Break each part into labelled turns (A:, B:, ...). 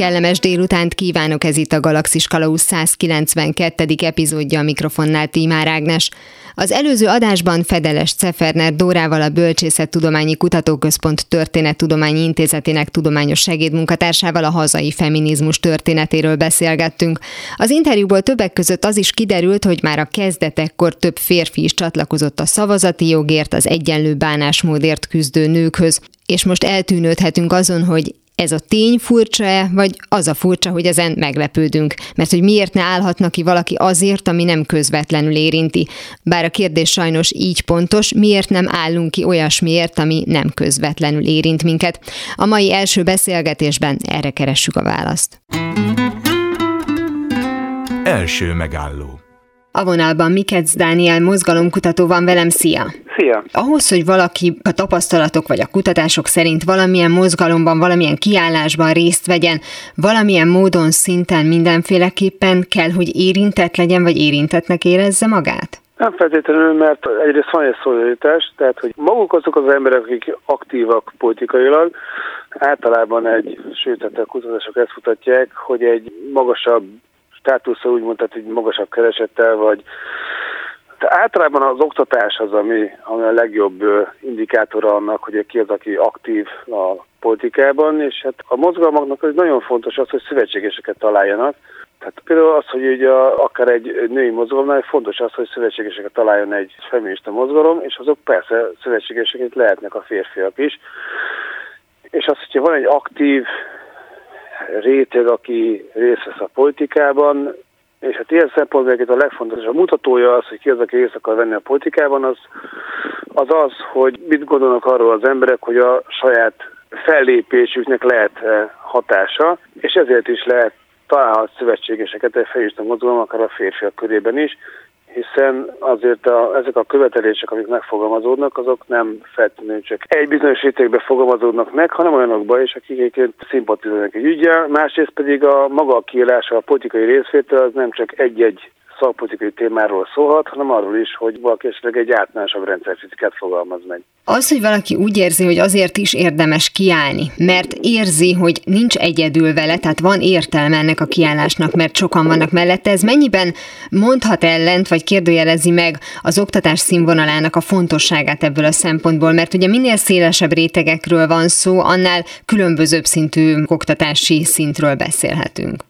A: Kellemes délutánt kívánok, ez itt a Galaxis Kalauz 192. epizódja a mikrofonnál Tímár Ágnes. Az előző adásban Fedeles Ceferner Dórával a Bölcsészettudományi Kutatóközpont Történettudományi Intézetének tudományos segédmunkatársával a hazai feminizmus történetéről beszélgettünk. Az interjúból többek között az is kiderült, hogy már a kezdetekkor több férfi is csatlakozott a szavazati jogért, az egyenlő bánásmódért küzdő nőkhöz, és most eltűnődhetünk azon, hogy ez a tény furcsa-e, vagy az a furcsa, hogy ezen meglepődünk? Mert hogy miért ne állhatna ki valaki azért, ami nem közvetlenül érinti? Bár a kérdés sajnos így pontos, miért nem állunk ki olyasmiért, ami nem közvetlenül érint minket? A mai első beszélgetésben erre keressük a választ.
B: Első megálló
A: a vonalban Mikec Dániel mozgalomkutató van velem, szia!
C: Szia!
A: Ahhoz, hogy valaki a tapasztalatok vagy a kutatások szerint valamilyen mozgalomban, valamilyen kiállásban részt vegyen, valamilyen módon, szinten mindenféleképpen kell, hogy érintett legyen, vagy érintetnek érezze magát?
C: Nem feltétlenül, mert egyrészt van egy szolidaritás, tehát hogy maguk azok az emberek, akik aktívak politikailag, általában egy, sőt, a kutatások ezt mutatják, hogy egy magasabb státusza úgymond, tehát egy magasabb keresettel, vagy de általában az oktatás az, ami, ami a legjobb indikátora annak, hogy ki az, aki aktív a politikában, és hát a mozgalmaknak az nagyon fontos az, hogy szövetségeseket találjanak. Tehát például az, hogy ugye akár egy női mozgalomnál fontos az, hogy szövetségeseket találjon egy feminista mozgalom, és azok persze szövetségeseket lehetnek a férfiak is. És az, hogyha van egy aktív réteg, aki részt vesz a politikában, és hát ilyen szempontból a legfontosabb mutatója az, hogy ki az, aki részt akar venni a politikában, az, az az, hogy mit gondolnak arról az emberek, hogy a saját fellépésüknek lehet hatása, és ezért is lehet találhat szövetségeseket egy fejlesztő mozgalom, akár a férfiak körében is, hiszen azért a, ezek a követelések, amik megfogalmazódnak, azok nem feltétlenül csak egy bizonyos rétegbe fogalmazódnak meg, hanem olyanokba is, akik egyébként szimpatizálnak egy ügyel, másrészt pedig a maga a kiírása, a politikai részvétel az nem csak egy-egy szakpolitikai témáról szólhat, hanem arról is, hogy valaki esetleg egy általánosabb rendszerkritikát fogalmaz meg.
A: Az, hogy valaki úgy érzi, hogy azért is érdemes kiállni, mert érzi, hogy nincs egyedül vele, tehát van értelme ennek a kiállásnak, mert sokan vannak mellette, ez mennyiben mondhat ellent, vagy kérdőjelezi meg az oktatás színvonalának a fontosságát ebből a szempontból, mert ugye minél szélesebb rétegekről van szó, annál különbözőbb szintű oktatási szintről beszélhetünk.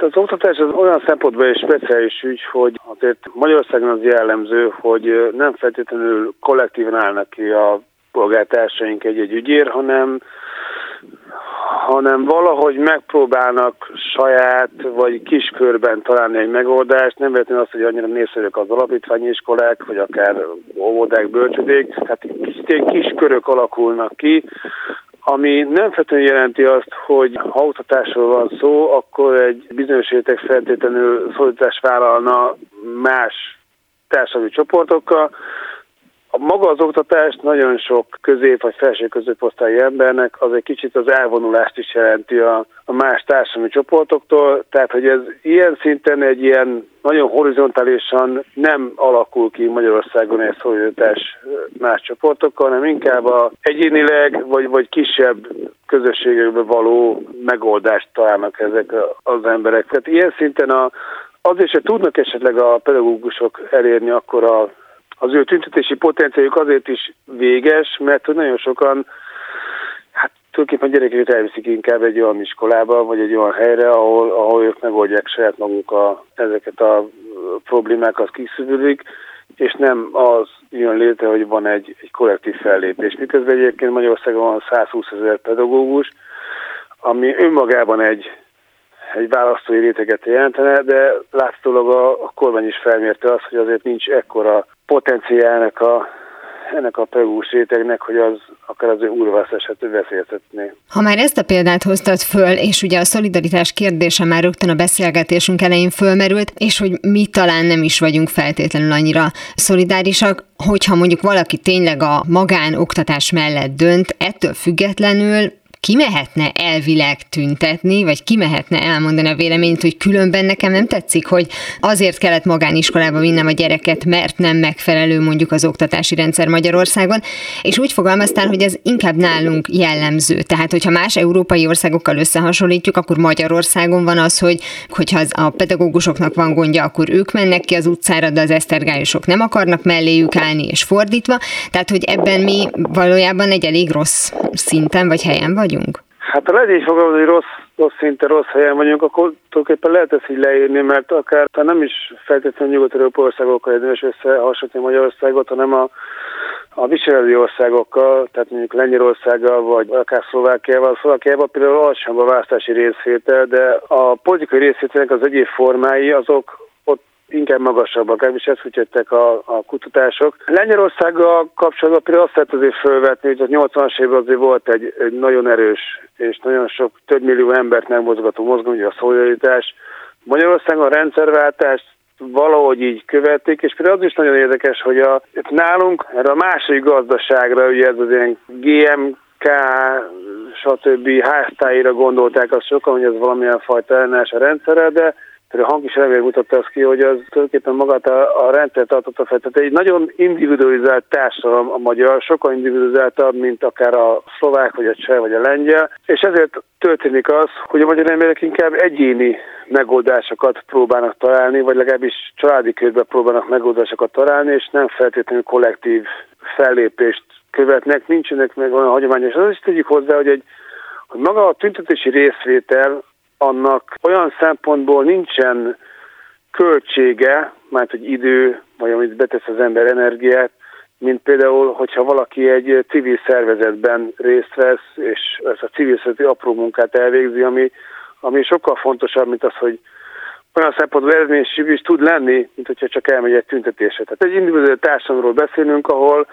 C: Hát az oktatás az olyan szempontból egy speciális ügy, hogy azért Magyarországon az jellemző, hogy nem feltétlenül kollektíven állnak ki a polgártársaink egy-egy ügyér, hanem hanem valahogy megpróbálnak saját vagy kiskörben találni egy megoldást, nem vetően azt, hogy annyira népszerűek az alapítványi iskolák, vagy akár óvodák, bölcsödék, tehát kis körök alakulnak ki, ami nem feltétlenül jelenti azt, hogy ha oktatásról van szó, akkor egy bizonyos értek feltétlenül szolidást vállalna más társadalmi csoportokkal, a maga az oktatás nagyon sok közép vagy felső középosztályi embernek az egy kicsit az elvonulást is jelenti a, a más társadalmi csoportoktól, tehát hogy ez ilyen szinten egy ilyen nagyon horizontálisan nem alakul ki Magyarországon egy szolidaritás más csoportokkal, hanem inkább a egyénileg vagy, vagy kisebb közösségekbe való megoldást találnak ezek az emberek. Tehát ilyen szinten a, azért se tudnak esetleg a pedagógusok elérni akkor a az ő tüntetési potenciáljuk azért is véges, mert hogy nagyon sokan hát tulajdonképpen gyerekeket elviszik inkább egy olyan iskolába, vagy egy olyan helyre, ahol, ahol ők megoldják saját maguk a, ezeket a problémákat kiszűrődik, és nem az jön létre, hogy van egy, egy kollektív fellépés. Miközben egyébként Magyarországon van 120 ezer pedagógus, ami önmagában egy, egy választói réteget jelentene, de látszólag a, a kormány is felmérte azt, hogy azért nincs ekkora potenciálnak a ennek a pedagógus rétegnek, hogy az akár az ő újraválasztását veszélyeztetné.
A: Ha már ezt a példát hoztad föl, és ugye a szolidaritás kérdése már rögtön a beszélgetésünk elején fölmerült, és hogy mi talán nem is vagyunk feltétlenül annyira szolidárisak, hogyha mondjuk valaki tényleg a magánoktatás mellett dönt, ettől függetlenül ki mehetne elvileg tüntetni, vagy ki mehetne elmondani a véleményt, hogy különben nekem nem tetszik, hogy azért kellett magániskolába vinnem a gyereket, mert nem megfelelő mondjuk az oktatási rendszer Magyarországon, és úgy fogalmaztál, hogy ez inkább nálunk jellemző. Tehát, hogyha más európai országokkal összehasonlítjuk, akkor Magyarországon van az, hogy hogyha az a pedagógusoknak van gondja, akkor ők mennek ki az utcára, de az esztergályosok nem akarnak melléjük állni, és fordítva. Tehát, hogy ebben mi valójában egy elég rossz szinten vagy helyen vagyunk?
C: Hát ha lehet így fogalmazni, hogy rossz, rossz szinten, rossz helyen vagyunk, akkor tulajdonképpen lehet ezt így leírni, mert akár ha nem is feltétlenül nyugat-európai országokkal érdemes összehasonlítani Magyarországot, hanem a, a viseleti országokkal, tehát mondjuk Lengyelországgal, vagy akár Szlovákiával. Szlovákiával például alacsonyabb a választási részvétel, de a politikai részvételnek az egyéb formái azok inkább magasabbak, és ezt jöttek a, a kutatások. Lengyelországgal kapcsolatban például azt lehet azért felvetni, hogy az 80-as évben azért volt egy, egy nagyon erős és nagyon sok több millió embert nem mozgató mozgalom, ugye a szolidaritás. Magyarországon a rendszerváltást valahogy így követték, és például az is nagyon érdekes, hogy a, nálunk erre a második gazdaságra, ugye ez az ilyen GMK, stb. háztáira gondolták azt sokan, hogy ez valamilyen fajta ellenállás a rendszerre, de a hang is elvér mutatta azt ki, hogy az tulajdonképpen magát a, a rendszer tartotta fel. Tehát egy nagyon individualizált társadalom a magyar, sokkal individualizáltabb, mint akár a szlovák, vagy a cseh, vagy a lengyel, és ezért történik az, hogy a magyar emberek inkább egyéni megoldásokat próbálnak találni, vagy legalábbis családi körben próbálnak megoldásokat találni, és nem feltétlenül kollektív fellépést követnek, nincsenek meg olyan hagyományos. Az is tegyük hozzá, hogy, egy, hogy maga a tüntetési részvétel annak olyan szempontból nincsen költsége, mert hogy idő, vagy amit betesz az ember energiát, mint például, hogyha valaki egy civil szervezetben részt vesz, és ezt a civil szervezeti apró munkát elvégzi, ami, ami sokkal fontosabb, mint az, hogy olyan szempontból eredményes is tud lenni, mint hogyha csak elmegy egy tüntetésre. Tehát egy individuális társadalomról beszélünk, ahol,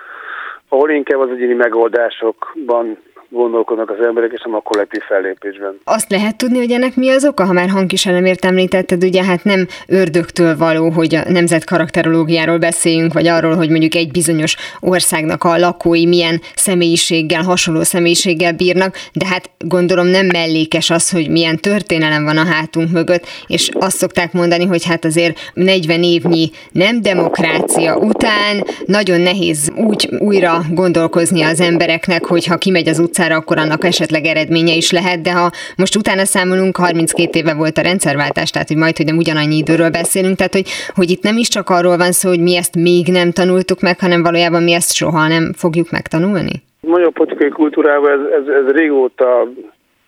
C: ahol inkább az egyéni megoldásokban gondolkodnak az emberek, és nem a kollektív fellépésben.
A: Azt lehet tudni, hogy ennek mi az oka, ha már hangkiselemért említetted, ugye hát nem ördögtől való, hogy a nemzet karakterológiáról beszéljünk, vagy arról, hogy mondjuk egy bizonyos országnak a lakói milyen személyiséggel, hasonló személyiséggel bírnak, de hát gondolom nem mellékes az, hogy milyen történelem van a hátunk mögött, és azt szokták mondani, hogy hát azért 40 évnyi nem demokrácia után nagyon nehéz úgy újra gondolkozni az embereknek, hogyha kimegy az utcára, utcára, akkor annak esetleg eredménye is lehet, de ha most utána számolunk, 32 éve volt a rendszerváltás, tehát hogy majd, hogy nem ugyanannyi időről beszélünk, tehát hogy, hogy itt nem is csak arról van szó, hogy mi ezt még nem tanultuk meg, hanem valójában mi ezt soha nem fogjuk megtanulni?
C: Magyar politikai kultúrában ez, ez, ez régóta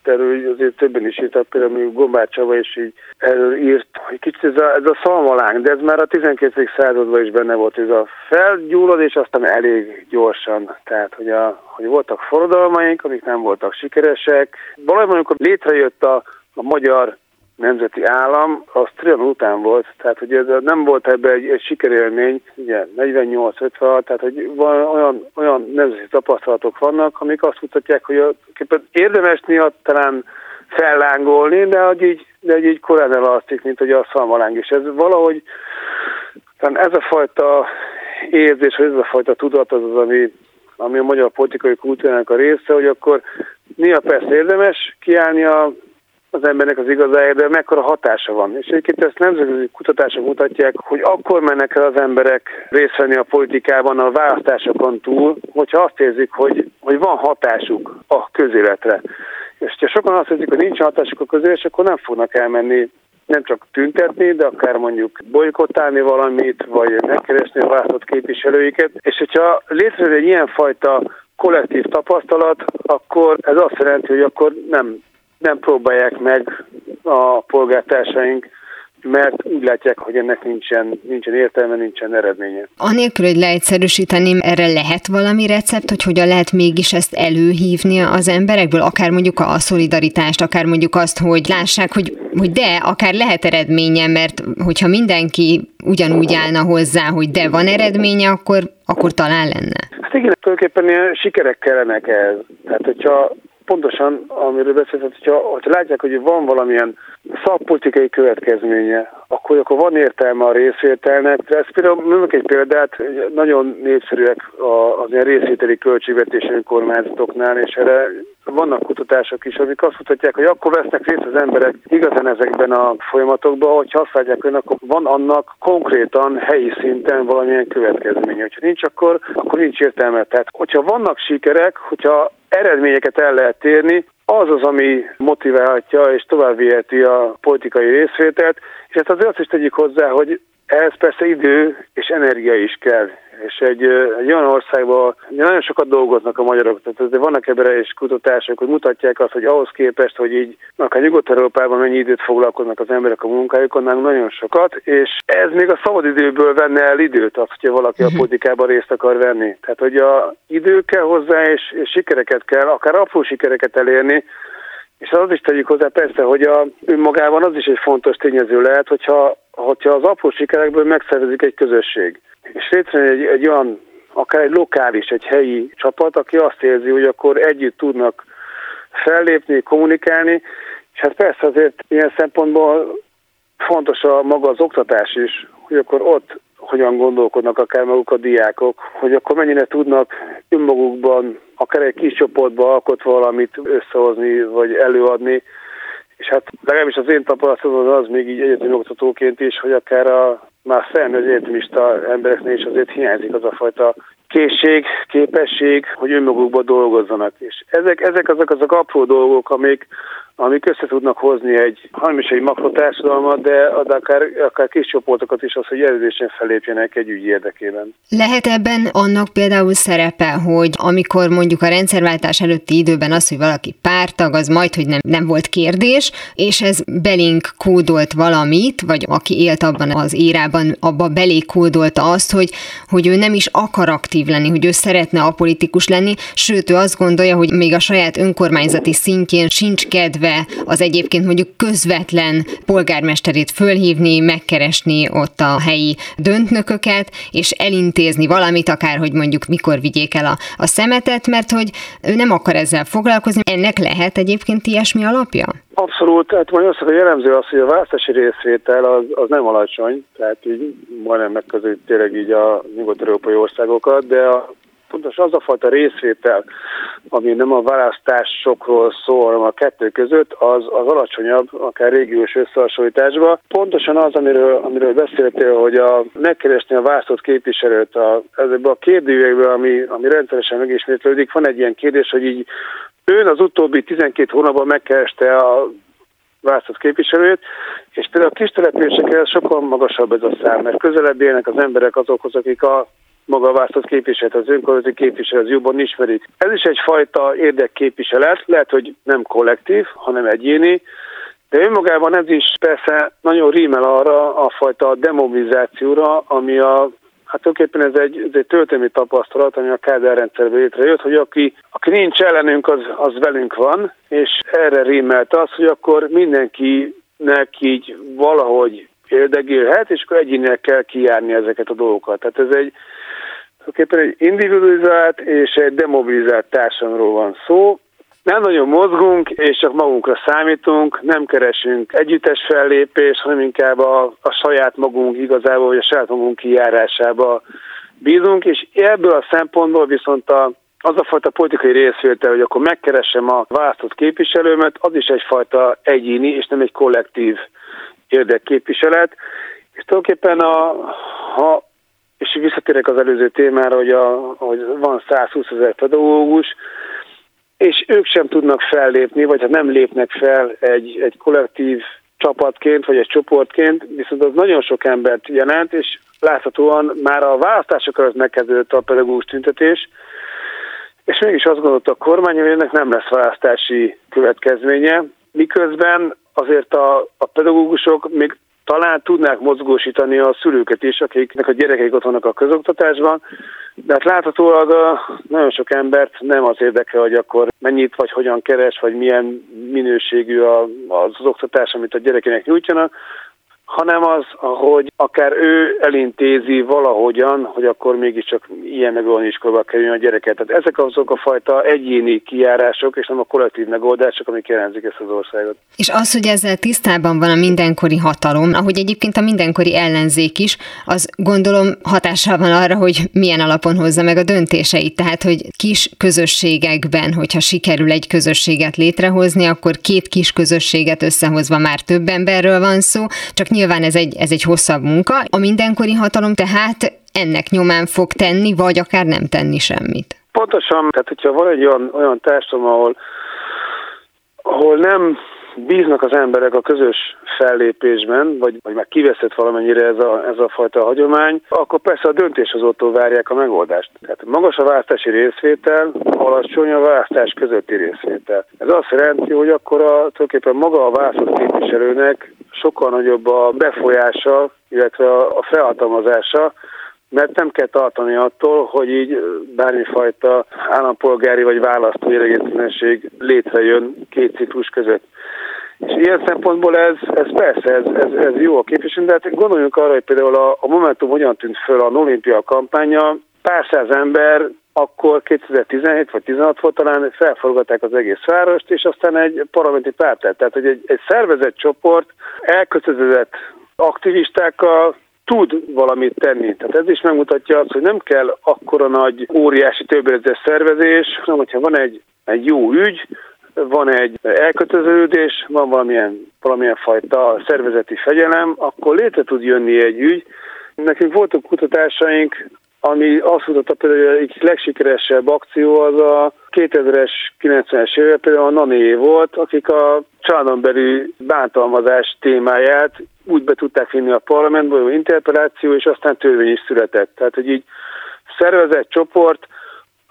C: erről azért többen is írtak, például mondjuk Gombár Csaba is így erről írt, hogy kicsit ez a, ez a szalmaláng, de ez már a 12. században is benne volt, ez a felgyullad, és aztán elég gyorsan. Tehát, hogy, a, hogy voltak forradalmaink, amik nem voltak sikeresek. Valójában, amikor létrejött a, a magyar nemzeti állam, az Trianon után volt, tehát hogy ez nem volt ebbe egy, egy sikerélmény, ugye 48-56, tehát hogy van, olyan, olyan nemzeti tapasztalatok vannak, amik azt mutatják, hogy a, érdemes néha talán fellángolni, de hogy így, de hogy így korán elalszik, mint hogy a szalmaláng is. Ez valahogy, tehát ez a fajta érzés, vagy ez a fajta tudat az az, ami, ami a magyar politikai kultúrának a része, hogy akkor néha persze érdemes kiállni a az embernek az igazáért, de mekkora hatása van. És egyébként ezt nemzetközi kutatások mutatják, hogy akkor mennek el az emberek részt venni a politikában a választásokon túl, hogyha azt érzik, hogy, hogy van hatásuk a közéletre. És ha sokan azt érzik, hogy nincs hatásuk a közéletre, akkor nem fognak elmenni nem csak tüntetni, de akár mondjuk bolykottálni valamit, vagy megkeresni a választott képviselőiket. És hogyha létrejön egy ilyenfajta kollektív tapasztalat, akkor ez azt jelenti, hogy akkor nem nem próbálják meg a polgártársaink, mert úgy látják, hogy ennek nincsen, nincsen értelme, nincsen eredménye.
A: Anélkül, hogy leegyszerűsíteném, erre lehet valami recept, hogy hogyan lehet mégis ezt előhívni az emberekből, akár mondjuk a szolidaritást, akár mondjuk azt, hogy lássák, hogy, hogy de, akár lehet eredménye, mert hogyha mindenki ugyanúgy állna hozzá, hogy de van eredménye, akkor, akkor talán lenne.
C: Hát igen, tulajdonképpen ilyen sikerek kellenek ehhez. Tehát, hogyha pontosan, amiről beszéltem, hogyha, hogyha látják, hogy van valamilyen szakpolitikai következménye, akkor, akkor van értelme a részvételnek. Ez például, mondok egy példát, nagyon népszerűek az ilyen részvételi költségvetési önkormányzatoknál, és erre vannak kutatások is, amik azt mutatják, hogy akkor vesznek részt az emberek igazán ezekben a folyamatokban, hogy látják, hogy akkor van annak konkrétan helyi szinten valamilyen következménye. Ha nincs, akkor, akkor nincs értelme. Tehát, hogyha vannak sikerek, hogyha eredményeket el lehet érni, az az, ami motiválhatja és tovább a politikai részvételt, és hát azért azt is tegyük hozzá, hogy ehhez persze idő és energia is kell és egy, egy olyan országban nagyon sokat dolgoznak a magyarok, tehát vannak ebben is kutatások, hogy mutatják azt, hogy ahhoz képest, hogy így akár Nyugat-Európában mennyi időt foglalkoznak az emberek a munkájukon, nagyon sokat, és ez még a szabadidőből venne el időt, az, hogyha valaki a mhm. politikában részt akar venni. Tehát, hogy a idő kell hozzá, és, és sikereket kell, akár apró sikereket elérni, és az is tegyük hozzá persze, hogy a önmagában az is egy fontos tényező lehet, hogyha, hogyha az apró sikerekből megszervezik egy közösség. És létrejön egy, egy olyan, akár egy lokális, egy helyi csapat, aki azt érzi, hogy akkor együtt tudnak fellépni, kommunikálni, és hát persze azért ilyen szempontból fontos a maga az oktatás is, hogy akkor ott hogyan gondolkodnak akár maguk a diákok, hogy akkor mennyire tudnak önmagukban, akár egy kis csoportba alkotva valamit összehozni, vagy előadni, és hát legalábbis az én tapasztalatom az még így egyetemi oktatóként is, hogy akár a már felnőtt egyetemista embereknél is azért hiányzik az a fajta készség, képesség, hogy önmagukban dolgozzanak. És ezek, ezek azok azok apró dolgok, amik, amik össze tudnak hozni egy, hanem is egy makrotársadalmat, de akár, akár kis csoportokat is az, hogy erősen felépjenek egy ügy érdekében.
A: Lehet ebben annak például szerepe, hogy amikor mondjuk a rendszerváltás előtti időben az, hogy valaki pártag, az majd, hogy nem, nem volt kérdés, és ez belénk kódolt valamit, vagy aki élt abban az érában, abba belé kódolta azt, hogy, hogy ő nem is akar aktív lenni, hogy ő szeretne apolitikus lenni, sőt, ő azt gondolja, hogy még a saját önkormányzati szintjén sincs kedve illetve az egyébként mondjuk közvetlen polgármesterét fölhívni, megkeresni ott a helyi döntnököket, és elintézni valamit, akár hogy mondjuk mikor vigyék el a, a szemetet, mert hogy ő nem akar ezzel foglalkozni. Ennek lehet egyébként ilyesmi alapja?
C: Abszolút, tehát azt, hogy jellemző az, hogy a választási részvétel az, az nem alacsony, tehát így majdnem megközelít tényleg így a nyugat-európai országokat, de a fontos az a fajta részvétel, ami nem a választásokról szól, hanem a kettő között, az, az alacsonyabb, akár régiós összehasonlításban. Pontosan az, amiről, amiről beszéltél, hogy a, megkeresni a választott képviselőt a, ezekben a kérdőjekben, ami, ami rendszeresen megismétlődik, van egy ilyen kérdés, hogy így ön az utóbbi 12 hónapban megkereste a választott képviselőt, és például a kis településeken sokkal magasabb ez a szám, mert közelebb élnek az emberek azokhoz, akik a maga a választott képviselet, az önkormányzati képviselet az jobban ismerik. Ez is egyfajta érdekképviselet, lehet, hogy nem kollektív, hanem egyéni, de önmagában ez is persze nagyon rímel arra a fajta demobilizációra, ami a Hát tulajdonképpen ez egy, ez egy történelmi tapasztalat, ami a Kádár rendszerbe létrejött, hogy aki, aki nincs ellenünk, az, az velünk van, és erre rímelt az, hogy akkor mindenkinek így valahogy érdegélhet, és akkor egyének kell kijárni ezeket a dolgokat. Tehát ez egy, tulajdonképpen egy individualizált és egy demobilizált társadalomról van szó. Nem nagyon mozgunk, és csak magunkra számítunk, nem keresünk együttes fellépést, hanem inkább a, a saját magunk igazából, vagy a saját magunk kijárásába bízunk, és ebből a szempontból viszont a, az a fajta politikai részvétel, hogy akkor megkeresem a választott képviselőmet, az is egyfajta egyéni, és nem egy kollektív érdekképviselet. És tulajdonképpen a, ha és visszatérek az előző témára, hogy, a, hogy van 120 ezer pedagógus, és ők sem tudnak fellépni, vagy ha nem lépnek fel egy, egy kollektív csapatként, vagy egy csoportként, viszont az nagyon sok embert jelent, és láthatóan már a választások előtt megkezdődött a pedagógus tüntetés, és mégis azt gondolta a kormány, hogy ennek nem lesz választási következménye, miközben azért a, a pedagógusok még talán tudnák mozgósítani a szülőket is, akiknek a gyerekeik ott vannak a közoktatásban, de hát láthatólag nagyon sok embert nem az érdekel, hogy akkor mennyit vagy hogyan keres, vagy milyen minőségű az oktatás, amit a gyerekének nyújtjanak, hanem az, hogy akár ő elintézi valahogyan, hogy akkor mégiscsak ilyen meg olyan iskolába kerüljön a gyereket. Tehát ezek azok a fajta egyéni kijárások, és nem a kollektív megoldások, amik jelenzik ezt az országot.
A: És az, hogy ezzel tisztában van a mindenkori hatalom, ahogy egyébként a mindenkori ellenzék is, az gondolom hatással van arra, hogy milyen alapon hozza meg a döntéseit. Tehát, hogy kis közösségekben, hogyha sikerül egy közösséget létrehozni, akkor két kis közösséget összehozva már több emberről van szó, csak nyilván ez egy, ez egy hosszabb munka. A mindenkori hatalom tehát ennek nyomán fog tenni, vagy akár nem tenni semmit.
C: Pontosan, tehát hogyha van egy olyan, olyan társadalom, ahol, ahol nem bíznak az emberek a közös fellépésben, vagy, vagy már kiveszett valamennyire ez a, ez a fajta hagyomány, akkor persze a döntéshozótól várják a megoldást. Tehát magas a választási részvétel, alacsony a választás közötti részvétel. Ez azt jelenti, hogy akkor a, tulajdonképpen maga a választott képviselőnek sokkal nagyobb a befolyása, illetve a felhatalmazása, mert nem kell tartani attól, hogy így bármifajta állampolgári vagy választói elegedtetlenség létrejön két ciklus között. És ilyen szempontból ez, ez persze, ez, ez, ez jó a képviselő, de hát gondoljunk arra, hogy például a, a Momentum hogyan tűnt föl a olimpia kampánya, pár száz ember akkor 2017 vagy 16 volt talán felforgatták az egész várost, és aztán egy parlamenti párt Tehát, hogy egy, egy szervezett csoport elkötelezett aktivistákkal tud valamit tenni. Tehát ez is megmutatja azt, hogy nem kell akkora nagy, óriási többérezes szervezés, hanem hogyha van egy, egy jó ügy, van egy elköteleződés, van valamilyen, valamilyen fajta szervezeti fegyelem, akkor létre tud jönni egy ügy. Nekünk voltak kutatásaink, ami azt mutatta hogy egy legsikeresebb akció az a 2000-es, 90-es évek például a Nané volt, akik a családon belül bántalmazás témáját úgy be tudták vinni a parlamentbe, hogy interpeláció, és aztán törvény is született. Tehát, hogy így szervezett csoport,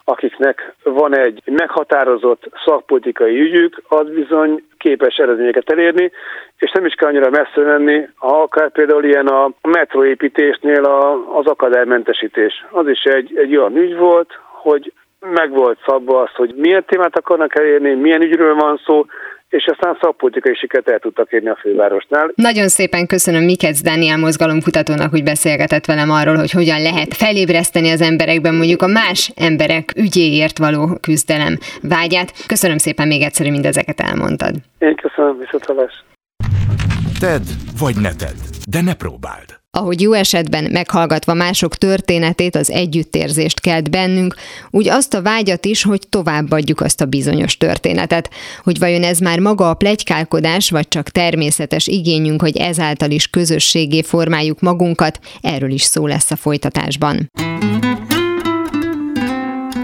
C: akiknek van egy meghatározott szakpolitikai ügyük, az bizony képes eredményeket elérni, és nem is kell annyira messze menni, akár például ilyen a metroépítésnél a, az akadálymentesítés. Az is egy, egy olyan ügy volt, hogy meg volt szabva az, hogy milyen témát akarnak elérni, milyen ügyről van szó, és aztán szakpolitikai sikert el tudtak érni a fővárosnál.
A: Nagyon szépen köszönöm Mikec Dániel mozgalomkutatónak, hogy beszélgetett velem arról, hogy hogyan lehet felébreszteni az emberekben mondjuk a más emberek ügyéért való küzdelem vágyát. Köszönöm szépen még egyszer, hogy mindezeket elmondtad.
C: Én köszönöm, viszont
B: Tedd vagy ne tedd, de ne próbáld.
A: Ahogy jó esetben meghallgatva mások történetét, az együttérzést kelt bennünk, úgy azt a vágyat is, hogy továbbadjuk azt a bizonyos történetet. Hogy vajon ez már maga a plegykálkodás, vagy csak természetes igényünk, hogy ezáltal is közösségé formáljuk magunkat, erről is szó lesz a folytatásban.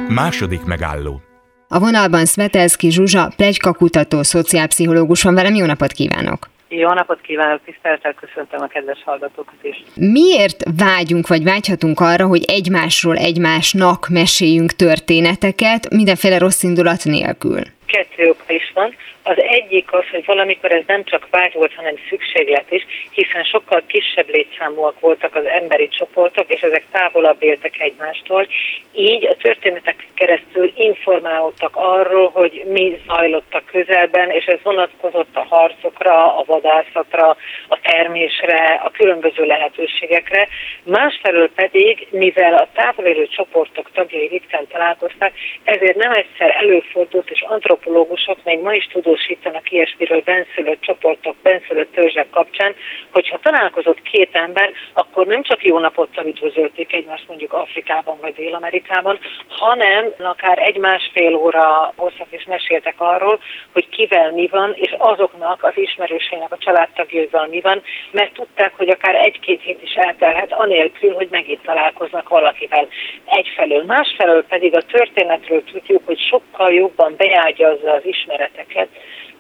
B: Második megálló
A: a vonalban Svetelszki Zsuzsa, plegykakutató, szociálpszichológus van velem, jó napot kívánok!
D: Jó napot kívánok, tisztelettel köszöntöm a kedves hallgatókat is.
A: Miért vágyunk, vagy vágyhatunk arra, hogy egymásról egymásnak meséljünk történeteket, mindenféle rossz indulat nélkül?
D: Kettő oka is van. Az egyik az, hogy valamikor ez nem csak vágy volt, hanem szükséglet is, hiszen sokkal kisebb létszámúak voltak az emberi csoportok, és ezek távolabb éltek egymástól. Így a történetek keresztül informálódtak arról, hogy mi zajlott a közelben, és ez vonatkozott a harcokra, a vadászatra, a termésre, a különböző lehetőségekre. Másfelől pedig, mivel a távolélő csoportok tagjai ritkán találkoztak, ezért nem egyszer előfordult, és antropológusok még ma is tudó tudósítanak ilyesmiről benszülött csoportok, benszülött törzsek kapcsán, hogyha találkozott két ember, akkor nem csak jó napot üdvözölték egymást mondjuk Afrikában vagy Dél-Amerikában, hanem akár egy-másfél óra hosszat is meséltek arról, hogy kivel mi van, és azoknak az ismerőseinek a családtagjaival mi van, mert tudták, hogy akár egy-két hét is eltelhet, anélkül, hogy megint találkoznak valakivel egyfelől. Másfelől pedig a történetről tudjuk, hogy sokkal jobban beágyazza az ismereteket,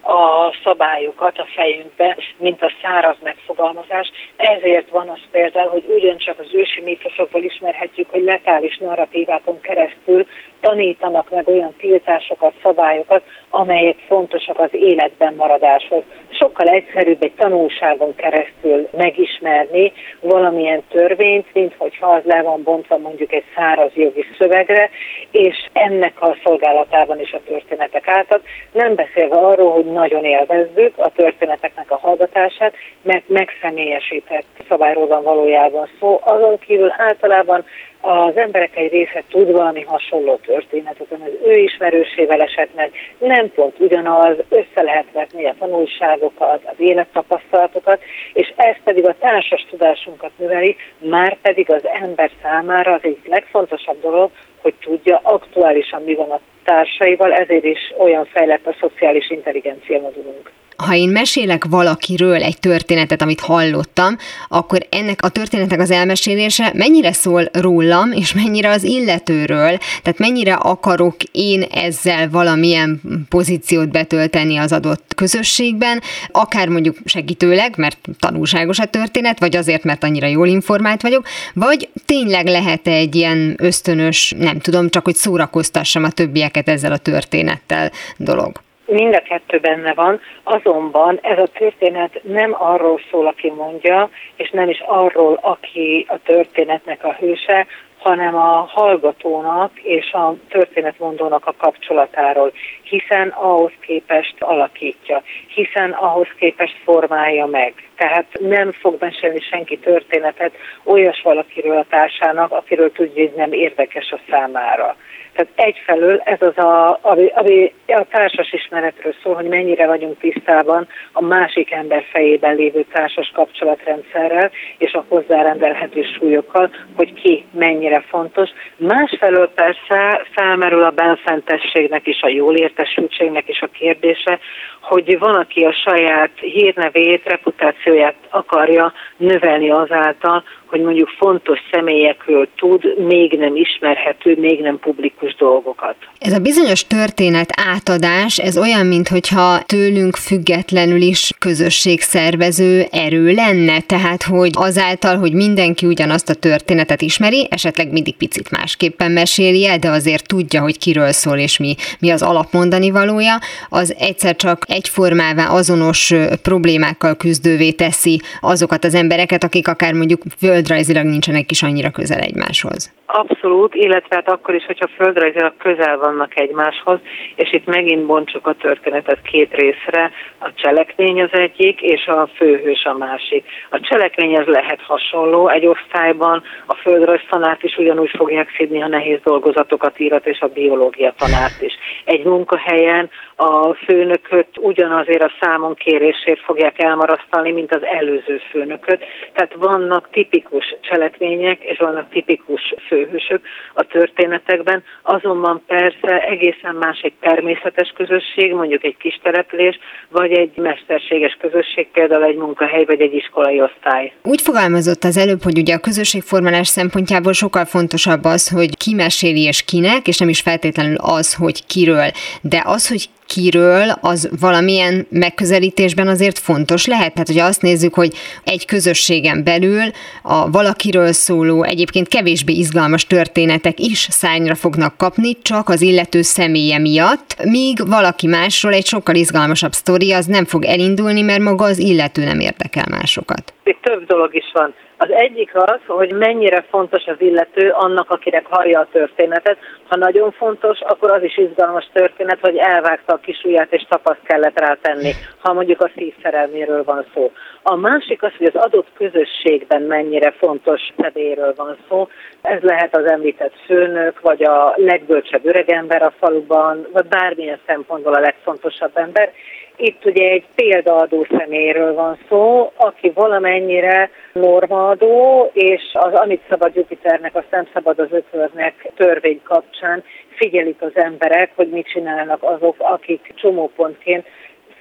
D: a szabályokat a fejünkbe, mint a száraz megfogalmazás. Ezért van az például, hogy ugyancsak az ősi mítoszokból ismerhetjük, hogy letális narratívákon keresztül tanítanak meg olyan tiltásokat, szabályokat, amelyek fontosak az életben maradáshoz. Sokkal egyszerűbb egy tanulságon keresztül megismerni valamilyen törvényt, mint hogyha az le van bontva mondjuk egy száraz jogi szövegre, és ennek a szolgálatában is a történetek álltak. Nem beszélve arról, hogy nagyon élvezzük a történeteknek a hallgatását, mert megszemélyesített szabályról van valójában szó. Azon kívül általában az emberek egy része tud valami hasonló történetet, az ő ismerősével esett meg, nem pont ugyanaz, össze lehet vetni a tanulságokat, az élettapasztalatokat, és ez pedig a társas tudásunkat növeli, már pedig az ember számára az egyik legfontosabb dolog, hogy tudja aktuálisan mi van a társaival, ezért is olyan fejlett a szociális intelligencia modulunk
A: ha én mesélek valakiről egy történetet, amit hallottam, akkor ennek a történetnek az elmesélése mennyire szól rólam, és mennyire az illetőről, tehát mennyire akarok én ezzel valamilyen pozíciót betölteni az adott közösségben, akár mondjuk segítőleg, mert tanulságos a történet, vagy azért, mert annyira jól informált vagyok, vagy tényleg lehet egy ilyen ösztönös, nem tudom, csak hogy szórakoztassam a többieket ezzel a történettel dolog.
D: Mind a kettő benne van, azonban ez a történet nem arról szól, aki mondja, és nem is arról, aki a történetnek a hőse, hanem a hallgatónak és a történetmondónak a kapcsolatáról, hiszen ahhoz képest alakítja, hiszen ahhoz képest formálja meg. Tehát nem fog mesélni senki történetet olyas valakiről a társának, akiről tudja, hogy nem érdekes a számára. Tehát egyfelől ez az, a, ami, ami a társas ismeretről szól, hogy mennyire vagyunk tisztában a másik ember fejében lévő társas kapcsolatrendszerrel és a hozzárendelhető súlyokkal, hogy ki mennyire fontos. Másfelől persze felmerül a benfentességnek és a jól értesültségnek is a kérdése, hogy van, aki a saját hírnevét, reputációját akarja növelni azáltal, hogy mondjuk fontos személyekről tud még nem ismerhető, még nem publikus dolgokat.
A: Ez a bizonyos történet átadás, ez olyan, mintha tőlünk függetlenül is közösségszervező erő lenne, tehát hogy azáltal, hogy mindenki ugyanazt a történetet ismeri, esetleg mindig picit másképpen meséli el, de azért tudja, hogy kiről szól és mi, mi az alapmondani valója, az egyszer csak egyformává azonos problémákkal küzdővé teszi azokat az embereket, akik akár mondjuk földrajzilag nincsenek is annyira közel egymáshoz.
D: Abszolút, illetve hát akkor is, hogyha földrajzilag közel vannak egymáshoz, és itt megint bontsuk a történetet két részre, a cselekmény az egyik, és a főhős a másik. A cselekmény ez lehet hasonló egy osztályban, a földrajz tanárt is ugyanúgy fogják szídni, ha nehéz dolgozatokat írat, és a biológia tanárt is. Egy munkahelyen a főnököt ugyanazért a számon kérésért fogják elmarasztalni, mint az előző főnököt. Tehát vannak tipikus cselekmények, és vannak tipikus főhősök a történetekben, azonban persze egészen más egy természetes közösség, mondjuk egy kis település, vagy egy mesterséges közösség, például egy munkahely, vagy egy iskolai osztály.
A: Úgy fogalmazott az előbb, hogy ugye a közösségformálás szempontjából sokkal fontosabb az, hogy ki meséli és kinek, és nem is feltétlenül az, hogy kiről. De az, hogy kiről, az valamilyen megközelítésben azért fontos lehet. Tehát, hogy azt nézzük, hogy egy közösségen belül a valakiről szóló, egyébként kevésbé izgalmas történetek is szányra fognak kapni, csak az illető személye miatt, míg valaki másról egy sokkal izgalmasabb sztori az nem fog elindulni, mert maga az illető nem érdekel másokat.
D: Itt több dolog is van. Az egyik az, hogy mennyire fontos az illető annak, akinek hallja a történetet. Ha nagyon fontos, akkor az is izgalmas történet, hogy elvágta a kisujját és tapaszt kellett rátenni, ha mondjuk a szívszerelméről van szó. A másik az, hogy az adott közösségben mennyire fontos személyről van szó. Ez lehet az említett főnök, vagy a legbölcsebb öregember a faluban, vagy bármilyen szempontból a legfontosabb ember. Itt ugye egy példaadó személyről van szó, aki valamennyire normaadó, és az amit szabad Jupiternek, azt nem szabad az ötvöznek törvény kapcsán. Figyelik az emberek, hogy mit csinálnak azok, akik csomópontként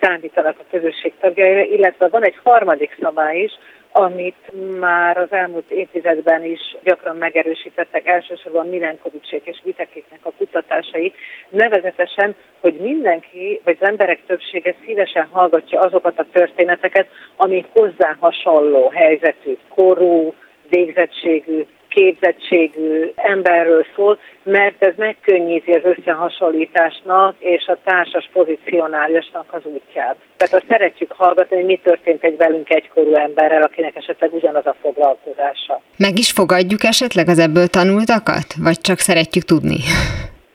D: számítanak a közösség tagjaira, illetve van egy harmadik szabály is, amit már az elmúlt évtizedben is gyakran megerősítettek, elsősorban Milenkovicsék és Vitekéknek a kutatásai, nevezetesen, hogy mindenki, vagy az emberek többsége szívesen hallgatja azokat a történeteket, ami hozzá hasonló helyzetű, korú, végzettségű, képzettségű emberről szól, mert ez megkönnyíti az összehasonlításnak és a társas pozícionálisnak az útját. Tehát azt szeretjük hallgatni, hogy mi történt egy velünk egykorú emberrel, akinek esetleg ugyanaz a foglalkozása.
A: Meg is fogadjuk esetleg az ebből tanultakat? Vagy csak szeretjük tudni?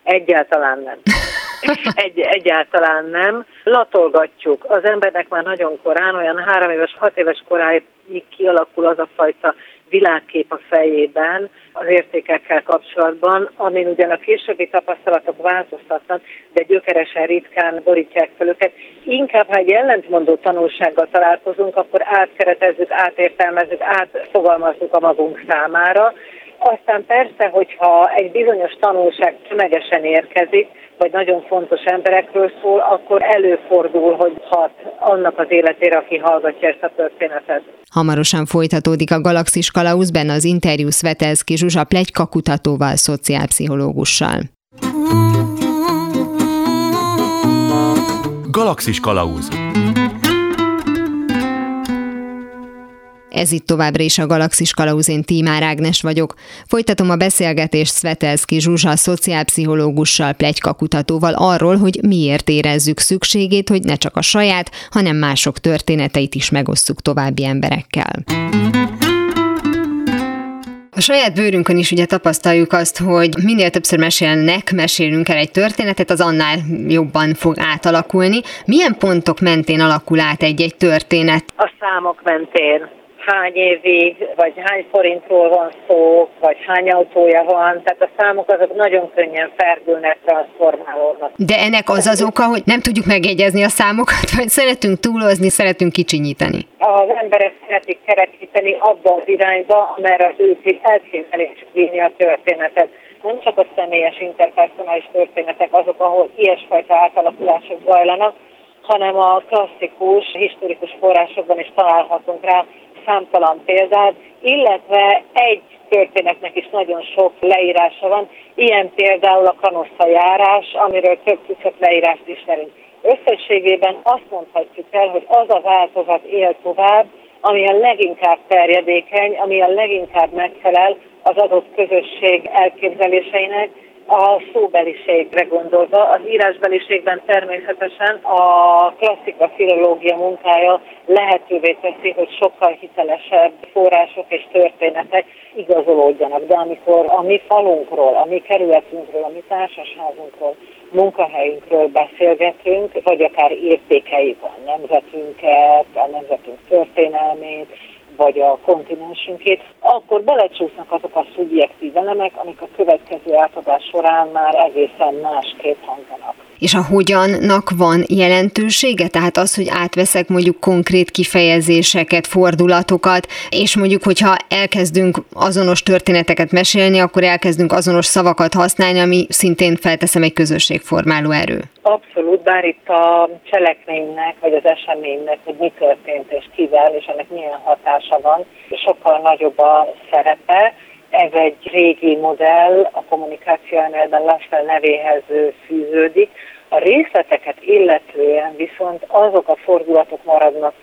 D: Egyáltalán nem. Egy, egyáltalán nem. Latolgatjuk. Az embernek már nagyon korán, olyan három éves, hat éves koráig kialakul az a fajta világkép a fejében az értékekkel kapcsolatban, amin ugyan a későbbi tapasztalatok változtatnak, de gyökeresen ritkán borítják fel őket. Inkább, ha egy ellentmondó tanulsággal találkozunk, akkor átkeretezzük, átértelmezzük, átfogalmazzuk a magunk számára, aztán persze, hogyha egy bizonyos tanulság tömegesen érkezik, vagy nagyon fontos emberekről szól, akkor előfordul, hogy hat annak az életére, aki hallgatja ezt a történetet.
A: Hamarosan folytatódik a Galaxis Kalausz, benne az interjú Svetelszki Zsuzsa plegyka kutatóval, szociálpszichológussal.
B: Galaxis Kalauz
A: Ez itt továbbra is a Galaxis Kalauz, én Tímár Ágnes vagyok. Folytatom a beszélgetést Svetelszki Zsuzsa szociálpszichológussal, kutatóval arról, hogy miért érezzük szükségét, hogy ne csak a saját, hanem mások történeteit is megosszuk további emberekkel. A saját bőrünkön is ugye tapasztaljuk azt, hogy minél többször mesélnek, mesélünk el egy történetet, az annál jobban fog átalakulni. Milyen pontok mentén alakul át egy-egy történet?
D: A számok mentén hány évig, vagy hány forintról van szó, vagy hány autója van, tehát a számok azok nagyon könnyen ferdülnek, transformálódnak.
A: De ennek az az oka, hogy nem tudjuk megjegyezni a számokat, vagy szeretünk túlozni, szeretünk kicsinyíteni?
D: Az emberek szeretik kerekíteni abba az irányba, amerre az ő elképzelés vinni a történetet nem csak a személyes interpersonális történetek azok, ahol ilyesfajta átalakulások zajlanak, hanem a klasszikus, historikus forrásokban is találhatunk rá számtalan példát, illetve egy történetnek is nagyon sok leírása van, ilyen például a kanossza járás, amiről több tucat leírást ismerünk. Összességében azt mondhatjuk el, hogy az a változat él tovább, ami a leginkább terjedékeny, ami a leginkább megfelel az adott közösség elképzeléseinek, a szóbeliségre gondolva. Az írásbeliségben természetesen a klasszika filológia munkája lehetővé teszi, hogy sokkal hitelesebb források és történetek igazolódjanak. De amikor a mi falunkról, a mi kerületünkről, a mi társasházunkról, munkahelyünkről beszélgetünk, vagy akár értékeik a nemzetünket, a nemzetünk történelmét, vagy a kontinensünkét, akkor belecsúsznak azok a szubjektív elemek, amik a következő átadás során már egészen másképp hangzanak
A: és a hogyannak van jelentősége? Tehát az, hogy átveszek mondjuk konkrét kifejezéseket, fordulatokat, és mondjuk, hogyha elkezdünk azonos történeteket mesélni, akkor elkezdünk azonos szavakat használni, ami szintén felteszem egy közösségformáló erő.
D: Abszolút, bár itt a cselekménynek, vagy az eseménynek, hogy mi történt és kivel, és ennek milyen hatása van, sokkal nagyobb a szerepe, ez egy régi modell, a kommunikáció elméletben Laswell nevéhez fűződik. A részleteket illetően viszont azok a fordulatok maradnak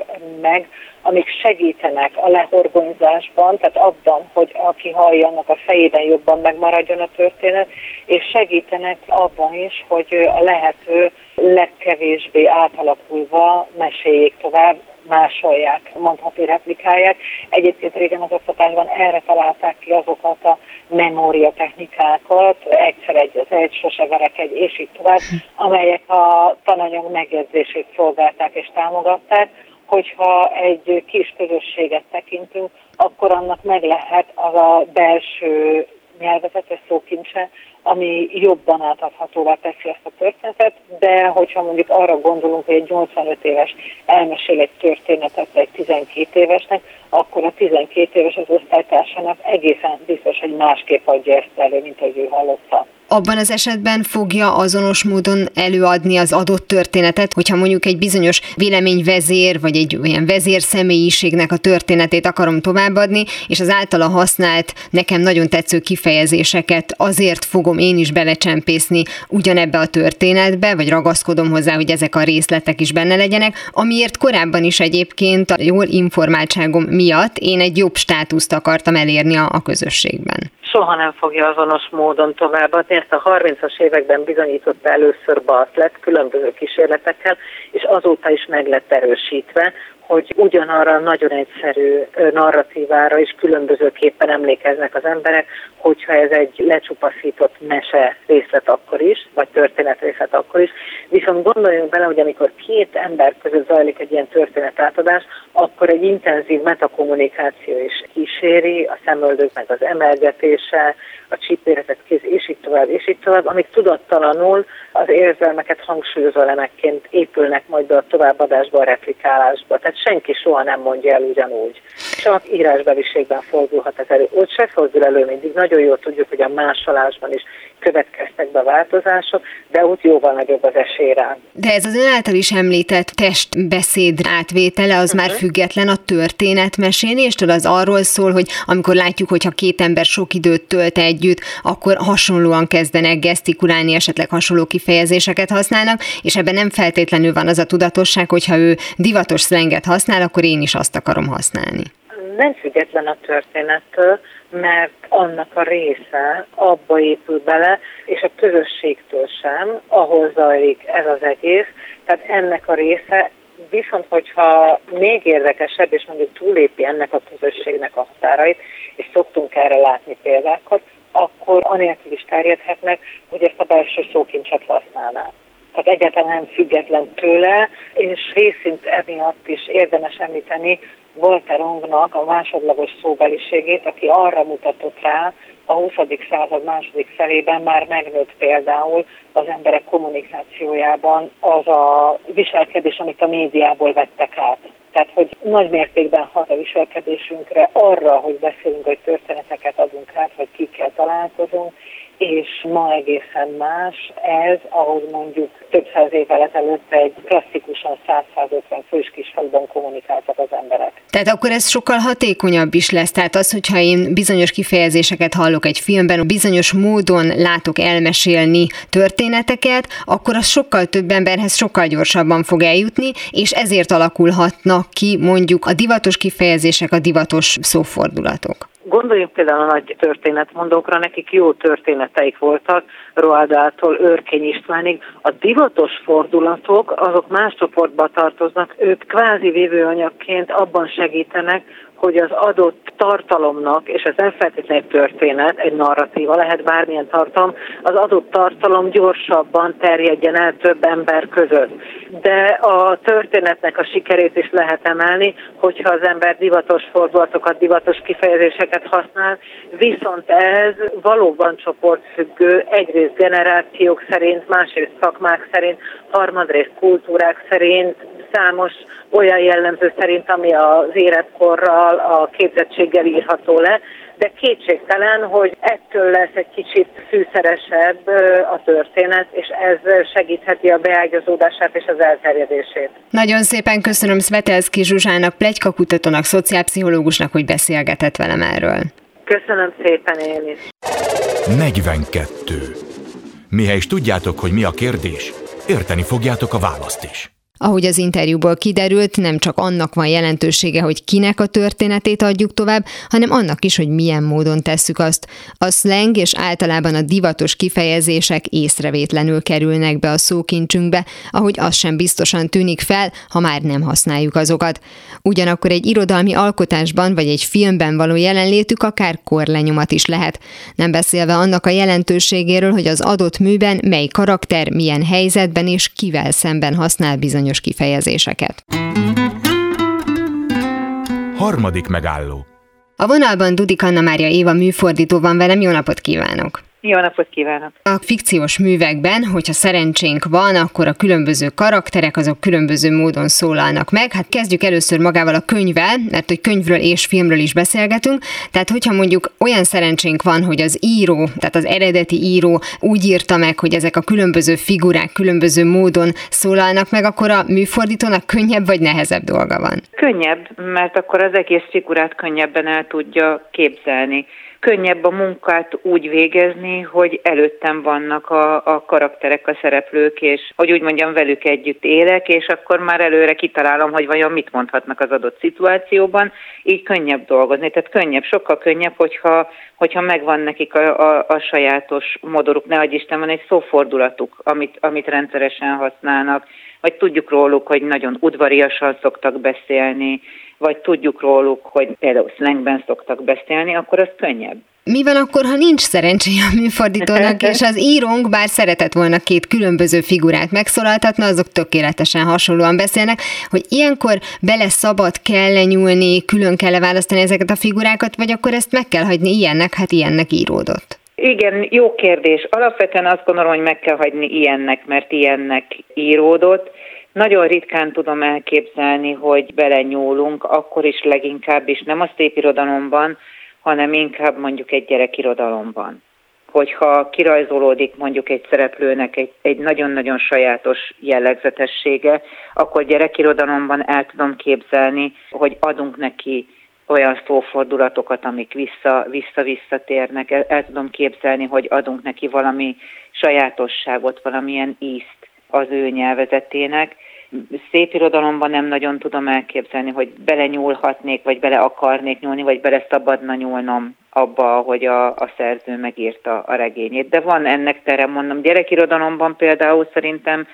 D: meg, amik segítenek a lehorgonyzásban, tehát abban, hogy aki hallja, annak a fejében jobban megmaradjon a történet, és segítenek abban is, hogy a lehető legkevésbé átalakulva meséljék tovább, másolják, mondhatni replikálják. Egyébként régen az oktatásban erre találták ki azokat a memória technikákat, egyszer egy az egy, sose verek egy, és így tovább, amelyek a tananyag megjegyzését szolgálták és támogatták, hogyha egy kis közösséget tekintünk, akkor annak meg lehet az a belső nyelvezetes szókincse, ami jobban átadhatóvá teszi ezt a történetet, de hogyha mondjuk arra gondolunk, hogy egy 85 éves elmesél egy történetet egy 12 évesnek, akkor a 12 éves az osztálytársának egészen biztos, hogy másképp adja ezt elő, mint ahogy ő hallotta
A: abban az esetben fogja azonos módon előadni az adott történetet, hogyha mondjuk egy bizonyos véleményvezér, vagy egy olyan vezér személyiségnek a történetét akarom továbbadni, és az általa használt nekem nagyon tetsző kifejezéseket azért fogom én is belecsempészni ugyanebbe a történetbe, vagy ragaszkodom hozzá, hogy ezek a részletek is benne legyenek, amiért korábban is egyébként a jól informáltságom miatt én egy jobb státuszt akartam elérni a, a közösségben.
D: Soha nem fogja azonos módon továbbadni. Ezt a 30-as években bizonyította először Bartlett különböző kísérletekkel, és azóta is meg lett erősítve, hogy ugyanarra nagyon egyszerű narratívára is különbözőképpen emlékeznek az emberek, hogyha ez egy lecsupaszított mese részlet akkor is, vagy történet részlet akkor is. Viszont gondoljunk bele, hogy amikor két ember között zajlik egy ilyen történetátadás, akkor egy intenzív metakommunikáció is kíséri, a szemöldök meg az emelgetése, a csípéretet kéz, és így tovább, és így tovább, amik tudattalanul az érzelmeket hangsúlyozó elemekként épülnek majd be a továbbadásba, a replikálásba. Tehát senki soha nem mondja el ugyanúgy. Csak írásbeliségben fordulhat ez elő. Ott se fordul elő mindig. Nagyon jól tudjuk, hogy a másolásban is következtek be változások, de úgy jóval nagyobb az esély rá.
A: De ez az ön által is említett testbeszéd átvétele, az uh-huh. már mhm. független a történetmeséléstől, az arról szól, hogy amikor látjuk, hogyha két ember sok időt tölt együtt, akkor hasonlóan kezdenek gesztikulálni, esetleg hasonló kifejezéseket használnak, és ebben nem feltétlenül van az a tudatosság, hogyha ő divatos szlenget használ, akkor én is azt akarom használni.
D: Nem független a történettől, mert annak a része abba épül bele, és a közösségtől sem, ahol zajlik ez az egész. Tehát ennek a része Viszont, hogyha még érdekesebb, és mondjuk túlépi ennek a közösségnek a határait, és szoktunk erre látni példákat, akkor anélkül is terjedhetnek, hogy ezt a belső szókincset használnák. Tehát egyáltalán nem független tőle, és részint emiatt is érdemes említeni Walter Ongnak a másodlagos szóbeliségét, aki arra mutatott rá, a 20. század második felében már megnőtt például az emberek kommunikációjában az a viselkedés, amit a médiából vettek át. Tehát, hogy nagy mértékben hat a viselkedésünkre arra, hogy beszélünk, hogy történeteket adunk át, hogy kikkel találkozunk, és ma egészen más ez, ahogy mondjuk több száz évvel ezelőtt egy klasszikusan 100-150 fős kis faluban kommunikáltak az emberek.
A: Tehát akkor ez sokkal hatékonyabb is lesz. Tehát az, hogyha én bizonyos kifejezéseket hallok egy filmben, bizonyos módon látok elmesélni történeteket, akkor az sokkal több emberhez sokkal gyorsabban fog eljutni, és ezért alakulhatnak ki mondjuk a divatos kifejezések, a divatos szófordulatok.
D: Gondoljunk például a nagy történetmondókra, nekik jó történeteik voltak, Roaldától Örkény Istvánig. A divatos fordulatok, azok más csoportba tartoznak, ők kvázi vívőanyagként abban segítenek, hogy az adott tartalomnak, és ez nem feltétlenül történet, egy narratíva, lehet bármilyen tartalom, az adott tartalom gyorsabban terjedjen el több ember között. De a történetnek a sikerét is lehet emelni, hogyha az ember divatos fordulatokat, divatos kifejezéseket használ, viszont ez valóban csoportfüggő, egyrészt generációk szerint, másrészt szakmák szerint, harmadrészt kultúrák szerint, számos olyan jellemző szerint, ami az életkorral, a képzettséggel írható le, de kétségtelen, hogy ettől lesz egy kicsit fűszeresebb a történet, és ez segítheti a beágyazódását és az elterjedését.
A: Nagyon szépen köszönöm Svetelszki Zsuzsának, plegykakutatónak, szociálpszichológusnak, hogy beszélgetett velem erről.
D: Köszönöm szépen én is.
B: 42. Mihez is tudjátok, hogy mi a kérdés, érteni fogjátok a választ is.
A: Ahogy az interjúból kiderült, nem csak annak van jelentősége, hogy kinek a történetét adjuk tovább, hanem annak is, hogy milyen módon tesszük azt. A slang és általában a divatos kifejezések észrevétlenül kerülnek be a szókincsünkbe, ahogy az sem biztosan tűnik fel, ha már nem használjuk azokat. Ugyanakkor egy irodalmi alkotásban vagy egy filmben való jelenlétük akár korlenyomat is lehet. Nem beszélve annak a jelentőségéről, hogy az adott műben mely karakter milyen helyzetben és kivel szemben használ bizony bizonyos kifejezéseket.
B: Harmadik megálló.
A: A vonalban Dudik Anna Mária Éva műfordító van velem, jó napot kívánok!
D: Jó napot kívánok!
A: A fikciós művekben, hogyha szerencsénk van, akkor a különböző karakterek azok különböző módon szólalnak meg. Hát kezdjük először magával a könyvvel, mert hogy könyvről és filmről is beszélgetünk. Tehát, hogyha mondjuk olyan szerencsénk van, hogy az író, tehát az eredeti író úgy írta meg, hogy ezek a különböző figurák különböző módon szólalnak meg, akkor a műfordítónak könnyebb vagy nehezebb dolga van?
E: Könnyebb, mert akkor az egész figurát könnyebben el tudja képzelni könnyebb a munkát úgy végezni, hogy előttem vannak a, a karakterek, a szereplők, és hogy úgy mondjam, velük együtt élek, és akkor már előre kitalálom, hogy vajon mit mondhatnak az adott szituációban, így könnyebb dolgozni. Tehát könnyebb, sokkal könnyebb, hogyha, hogyha megvan nekik a, a, a sajátos modoruk, ne Isten, van egy szófordulatuk, amit, amit rendszeresen használnak, vagy tudjuk róluk, hogy nagyon udvariasan szoktak beszélni, vagy tudjuk róluk, hogy például slangben szoktak beszélni, akkor az könnyebb.
A: Mi van akkor, ha nincs szerencséje a műfordítónak, és az írónk bár szeretett volna két különböző figurát megszólaltatni, azok tökéletesen hasonlóan beszélnek, hogy ilyenkor bele szabad kell nyúlni, külön kell választani ezeket a figurákat, vagy akkor ezt meg kell hagyni ilyennek, hát ilyennek íródott?
E: Igen, jó kérdés. Alapvetően azt gondolom, hogy meg kell hagyni ilyennek, mert ilyennek íródott. Nagyon ritkán tudom elképzelni, hogy belenyúlunk, akkor is leginkább is nem a szép irodalomban, hanem inkább mondjuk egy gyerekirodalomban. Hogyha kirajzolódik mondjuk egy szereplőnek egy, egy nagyon-nagyon sajátos jellegzetessége, akkor gyerekirodalomban el tudom képzelni, hogy adunk neki olyan szófordulatokat, amik vissza, vissza-visszatérnek. El, el tudom képzelni, hogy adunk neki valami sajátosságot, valamilyen ízt az ő nyelvezetének, szép irodalomban nem nagyon tudom elképzelni, hogy belenyúlhatnék, vagy bele akarnék nyúlni, vagy bele szabadna nyúlnom abba, hogy a, a szerző megírta a regényét. De van ennek tere, mondom, gyerekirodalomban például szerintem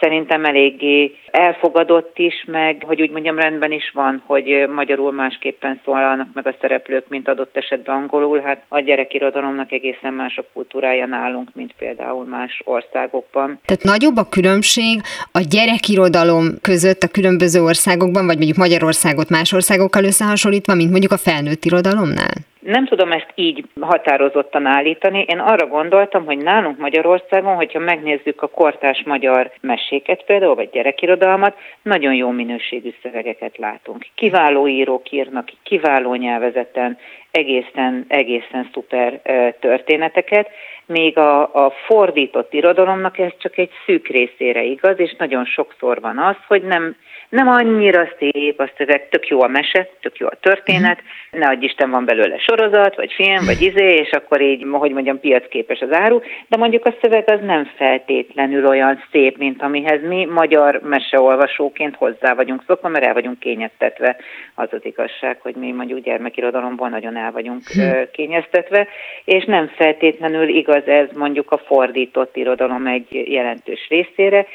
E: szerintem eléggé elfogadott is, meg hogy úgy mondjam rendben is van, hogy magyarul másképpen szólalnak meg a szereplők, mint adott esetben angolul. Hát a gyerekirodalomnak egészen más a kultúrája nálunk, mint például más országokban.
A: Tehát nagyobb a különbség a gyerekirodalom között a különböző országokban, vagy mondjuk Magyarországot más országokkal összehasonlítva, mint mondjuk a felnőtt irodalomnál?
E: Nem tudom ezt így határozottan állítani. Én arra gondoltam, hogy nálunk Magyarországon, hogyha megnézzük a kortás magyar meséket például, vagy gyerekirodalmat, nagyon jó minőségű szövegeket látunk. Kiváló írók írnak, kiváló nyelvezeten, egészen, egészen szuper történeteket, még a, a fordított irodalomnak ez csak egy szűk részére igaz, és nagyon sokszor van az, hogy nem nem annyira szép a szöveg, tök jó a mese, tök jó a történet, ne adj Isten van belőle sorozat, vagy film, vagy izé, és akkor így, hogy mondjam, piacképes az áru, de mondjuk a szöveg az nem feltétlenül olyan szép, mint amihez mi magyar meseolvasóként hozzá vagyunk szokva, mert el vagyunk kényeztetve. Az az igazság, hogy mi mondjuk gyermekirodalomban nagyon el vagyunk hm. kényeztetve, és nem feltétlenül igaz ez mondjuk a fordított irodalom egy jelentős részére,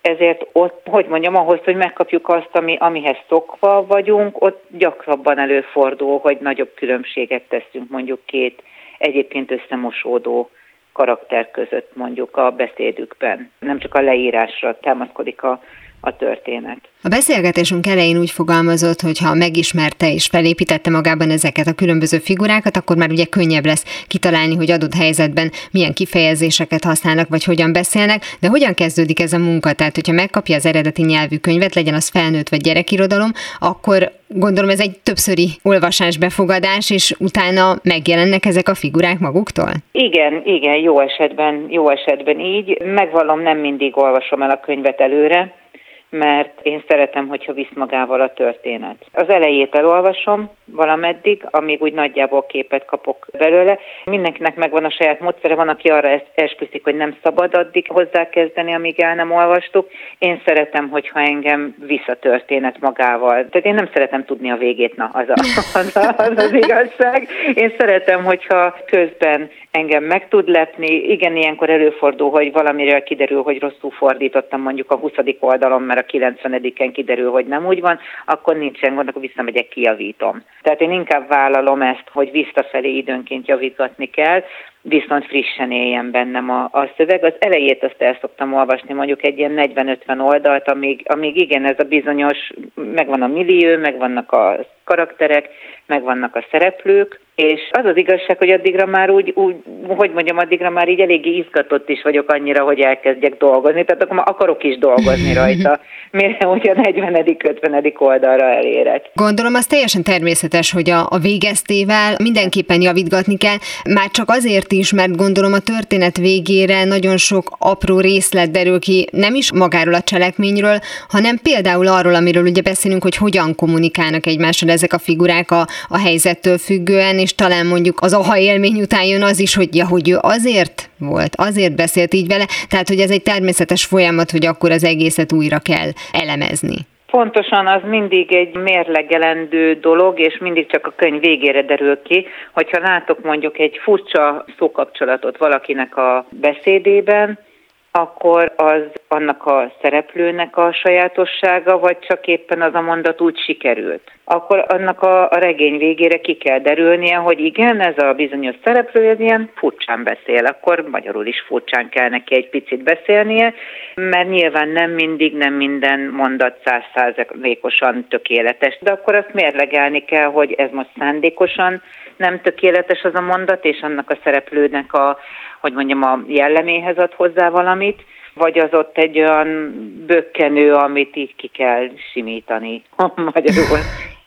E: ezért ott, hogy mondjam, ahhoz, hogy megkapjuk azt, ami, amihez szokva vagyunk, ott gyakrabban előfordul, hogy nagyobb különbséget teszünk mondjuk két egyébként összemosódó karakter között mondjuk a beszédükben. Nem csak a leírásra támaszkodik a, a történet.
A: A beszélgetésünk elején úgy fogalmazott, hogy ha megismerte és felépítette magában ezeket a különböző figurákat, akkor már ugye könnyebb lesz kitalálni, hogy adott helyzetben milyen kifejezéseket használnak, vagy hogyan beszélnek, de hogyan kezdődik ez a munka? Tehát, hogyha megkapja az eredeti nyelvű könyvet, legyen az felnőtt vagy gyerekirodalom, akkor gondolom ez egy többszöri olvasás befogadás, és utána megjelennek ezek a figurák maguktól?
E: Igen, igen, jó esetben, jó esetben így. Megvallom, nem mindig olvasom el a könyvet előre, mert én szeretem, hogyha visz magával a történet. Az elejét elolvasom valameddig, amíg úgy nagyjából képet kapok belőle. Mindenkinek megvan a saját módszere, van, aki arra esküszik, hogy nem szabad addig hozzákezdeni, amíg el nem olvastuk. Én szeretem, hogyha engem visz a történet magával. Tehát én nem szeretem tudni a végét, na, az, a, az, a, az az igazság. Én szeretem, hogyha közben engem meg tud lepni. Igen, ilyenkor előfordul, hogy valamiről kiderül, hogy rosszul fordítottam mondjuk a 20. oldalon, mert a 90-en kiderül, hogy nem úgy van, akkor nincsen gond, akkor visszamegyek, kijavítom. Tehát én inkább vállalom ezt, hogy visszafelé időnként javítgatni kell, viszont frissen éljen bennem a, a szöveg. Az elejét azt el szoktam olvasni, mondjuk egy ilyen 40-50 oldalt, amíg, amíg igen, ez a bizonyos, megvan a millió, megvannak a karakterek, megvannak a szereplők, és az az igazság, hogy addigra már úgy, úgy, hogy mondjam, addigra már így eléggé izgatott is vagyok annyira, hogy elkezdjek dolgozni, tehát akkor már akarok is dolgozni rajta, mire úgy a 40.-50. oldalra elérek.
A: Gondolom, az teljesen természetes, hogy a, a végeztével mindenképpen javítgatni kell, már csak azért azért is, mert gondolom a történet végére nagyon sok apró részlet derül ki, nem is magáról a cselekményről, hanem például arról, amiről ugye beszélünk, hogy hogyan kommunikálnak egymással ezek a figurák a, a helyzettől függően, és talán mondjuk az aha élmény után jön az is, hogy ja, hogy ő azért volt, azért beszélt így vele, tehát hogy ez egy természetes folyamat, hogy akkor az egészet újra kell elemezni.
E: Pontosan az mindig egy mérlegelendő dolog, és mindig csak a könyv végére derül ki, hogyha látok mondjuk egy furcsa szókapcsolatot valakinek a beszédében, akkor az annak a szereplőnek a sajátossága, vagy csak éppen az a mondat úgy sikerült. Akkor annak a, a regény végére ki kell derülnie, hogy igen, ez a bizonyos szereplő ez ilyen furcsán beszél, akkor magyarul is furcsán kell neki egy picit beszélnie, mert nyilván nem mindig, nem minden mondat százszázalékosan tökéletes, de akkor azt mérlegelni kell, hogy ez most szándékosan nem tökéletes az a mondat, és annak a szereplőnek a, hogy mondjam, a jelleméhez ad hozzá valamit, vagy az ott egy olyan bökkenő, amit így ki kell simítani magyarul.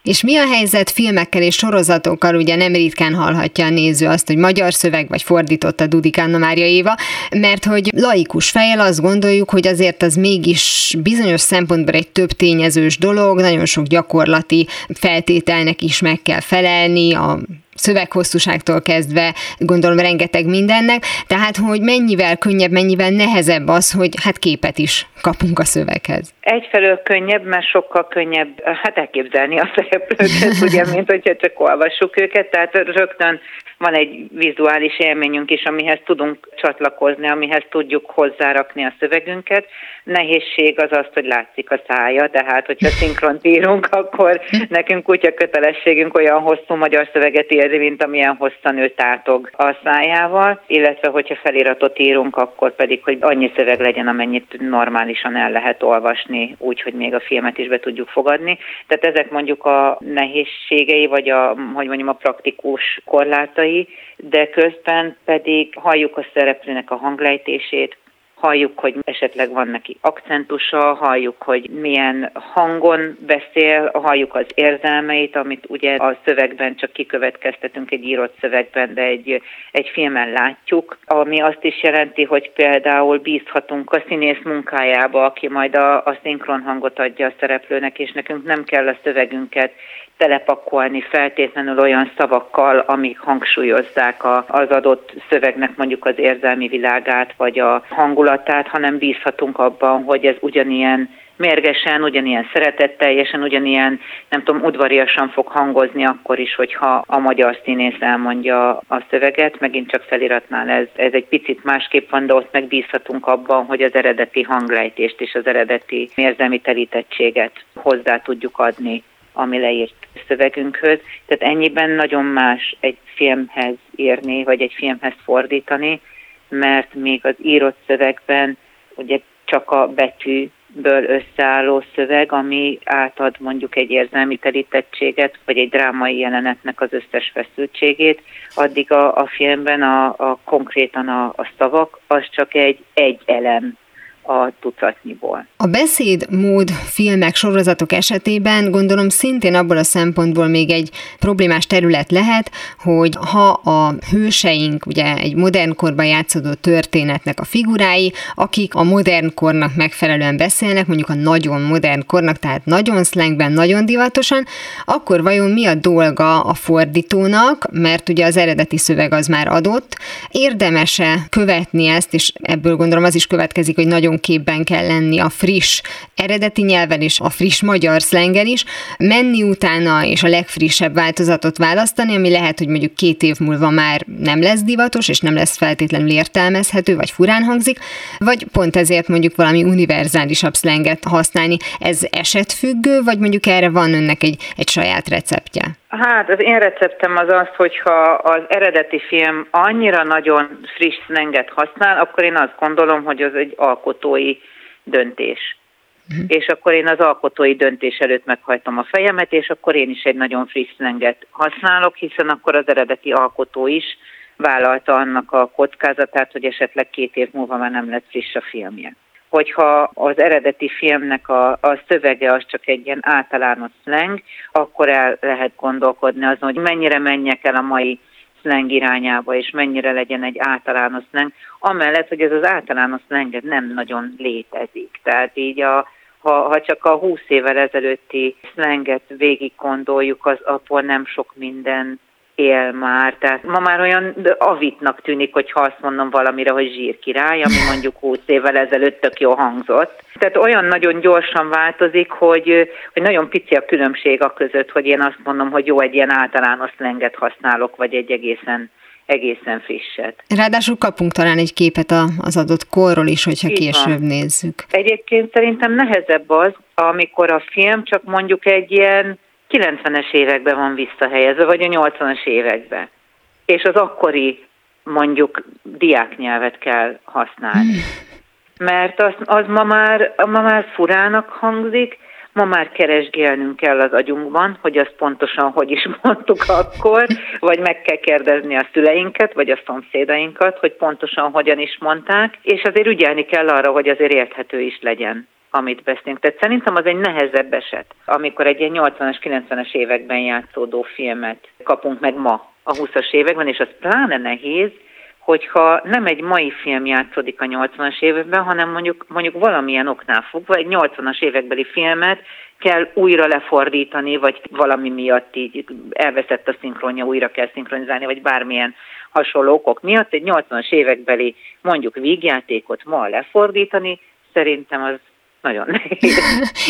A: És mi a helyzet filmekkel és sorozatokkal? Ugye nem ritkán hallhatja a néző azt, hogy magyar szöveg vagy fordította Dudik Anna Mária Éva, mert hogy laikus fejjel azt gondoljuk, hogy azért az mégis bizonyos szempontból egy több tényezős dolog, nagyon sok gyakorlati feltételnek is meg kell felelni, a szöveghosszúságtól kezdve gondolom rengeteg mindennek, tehát hogy mennyivel könnyebb, mennyivel nehezebb az, hogy hát képet is kapunk a szöveghez.
E: Egyfelől könnyebb, mert sokkal könnyebb hát elképzelni a szereplőket, ugye, mint hogyha csak olvassuk őket, tehát rögtön van egy vizuális élményünk is, amihez tudunk csatlakozni, amihez tudjuk hozzárakni a szövegünket. Nehézség az az, hogy látszik a szája, tehát hogyha szinkront írunk, akkor nekünk kutya kötelességünk olyan hosszú magyar szöveget írni, mint amilyen hosszan ő tátog a szájával, illetve hogyha feliratot írunk, akkor pedig, hogy annyi szöveg legyen, amennyit normálisan el lehet olvasni, úgy, hogy még a filmet is be tudjuk fogadni. Tehát ezek mondjuk a nehézségei, vagy a, hogy mondjam, a praktikus korlátai, de közben pedig halljuk a szereplőnek a hanglejtését, halljuk, hogy esetleg van neki akcentusa, halljuk, hogy milyen hangon beszél, halljuk az érzelmeit, amit ugye a szövegben csak kikövetkeztetünk egy írott szövegben, de egy, egy filmen látjuk, ami azt is jelenti, hogy például bízhatunk a színész munkájába, aki majd a, a szinkron hangot adja a szereplőnek, és nekünk nem kell a szövegünket telepakolni feltétlenül olyan szavakkal, amik hangsúlyozzák a, az adott szövegnek mondjuk az érzelmi világát, vagy a hangulatát, hanem bízhatunk abban, hogy ez ugyanilyen mérgesen, ugyanilyen szeretetteljesen, ugyanilyen, nem tudom, udvariasan fog hangozni akkor is, hogyha a magyar színész elmondja a szöveget, megint csak feliratnál ez, ez egy picit másképp van, de ott megbízhatunk abban, hogy az eredeti hanglejtést és az eredeti érzelmi telítettséget hozzá tudjuk adni ami leírt szövegünkhöz. Tehát ennyiben nagyon más egy filmhez írni, vagy egy filmhez fordítani, mert még az írott szövegben ugye csak a betűből összeálló szöveg, ami átad mondjuk egy érzelmi telítettséget, vagy egy drámai jelenetnek az összes feszültségét, addig a, a filmben a, a konkrétan a, a szavak, az csak egy egy elem a tucatnyiból.
A: A beszédmód filmek, sorozatok esetében gondolom szintén abból a szempontból még egy problémás terület lehet, hogy ha a hőseink ugye egy modern korban játszódó történetnek a figurái, akik a modern kornak megfelelően beszélnek, mondjuk a nagyon modern kornak, tehát nagyon slangben, nagyon divatosan, akkor vajon mi a dolga a fordítónak, mert ugye az eredeti szöveg az már adott, érdemese követni ezt, és ebből gondolom az is következik, hogy nagyon nagyon képben kell lenni a friss eredeti nyelven és a friss magyar szlengen is, menni utána és a legfrissebb változatot választani, ami lehet, hogy mondjuk két év múlva már nem lesz divatos, és nem lesz feltétlenül értelmezhető, vagy furán hangzik, vagy pont ezért mondjuk valami univerzálisabb szlenget használni. Ez esetfüggő, vagy mondjuk erre van önnek egy, egy saját receptje?
E: Hát az én receptem az az, hogyha az eredeti film annyira nagyon friss szlenget használ, akkor én azt gondolom, hogy az egy alkotói döntés. Uh-huh. És akkor én az alkotói döntés előtt meghajtom a fejemet, és akkor én is egy nagyon friss szlenget használok, hiszen akkor az eredeti alkotó is vállalta annak a kockázatát, hogy esetleg két év múlva már nem lesz friss a filmje hogyha az eredeti filmnek a, a szövege az csak egy ilyen általános slang, akkor el lehet gondolkodni azon, hogy mennyire menjek el a mai szleng irányába, és mennyire legyen egy általános szleng, amellett, hogy ez az általános szleng nem nagyon létezik. Tehát így a, ha, ha csak a 20 évvel ezelőtti szlenget végig gondoljuk, az abból nem sok minden él már. Tehát ma már olyan avitnak tűnik, hogy ha azt mondom valamire, hogy zsírkirály, ami mondjuk 20 évvel ezelőtt tök jó hangzott. Tehát olyan nagyon gyorsan változik, hogy, hogy nagyon pici a különbség a között, hogy én azt mondom, hogy jó, egy ilyen általános lenget használok, vagy egy egészen egészen frisset.
A: Ráadásul kapunk talán egy képet az adott korról is, hogyha Így később van. nézzük.
E: Egyébként szerintem nehezebb az, amikor a film csak mondjuk egy ilyen 90-es években van visszahelyezve, vagy a 80-as években. És az akkori mondjuk diáknyelvet kell használni. Mert az, az ma, már, ma már furának hangzik, ma már keresgélnünk kell az agyunkban, hogy azt pontosan hogy is mondtuk akkor, vagy meg kell kérdezni a szüleinket, vagy a szomszédainkat, hogy pontosan hogyan is mondták, és azért ügyelni kell arra, hogy azért érthető is legyen amit beszélünk. Tehát szerintem az egy nehezebb eset, amikor egy ilyen 80-as, 90-es években játszódó filmet kapunk meg ma a 20-as években, és az pláne nehéz, hogyha nem egy mai film játszódik a 80-as években, hanem mondjuk, mondjuk valamilyen oknál fogva egy 80-as évekbeli filmet kell újra lefordítani, vagy valami miatt így elveszett a szinkronja, újra kell szinkronizálni, vagy bármilyen hasonló okok miatt egy 80-as évekbeli mondjuk vígjátékot ma lefordítani, szerintem az nagyon nehéz.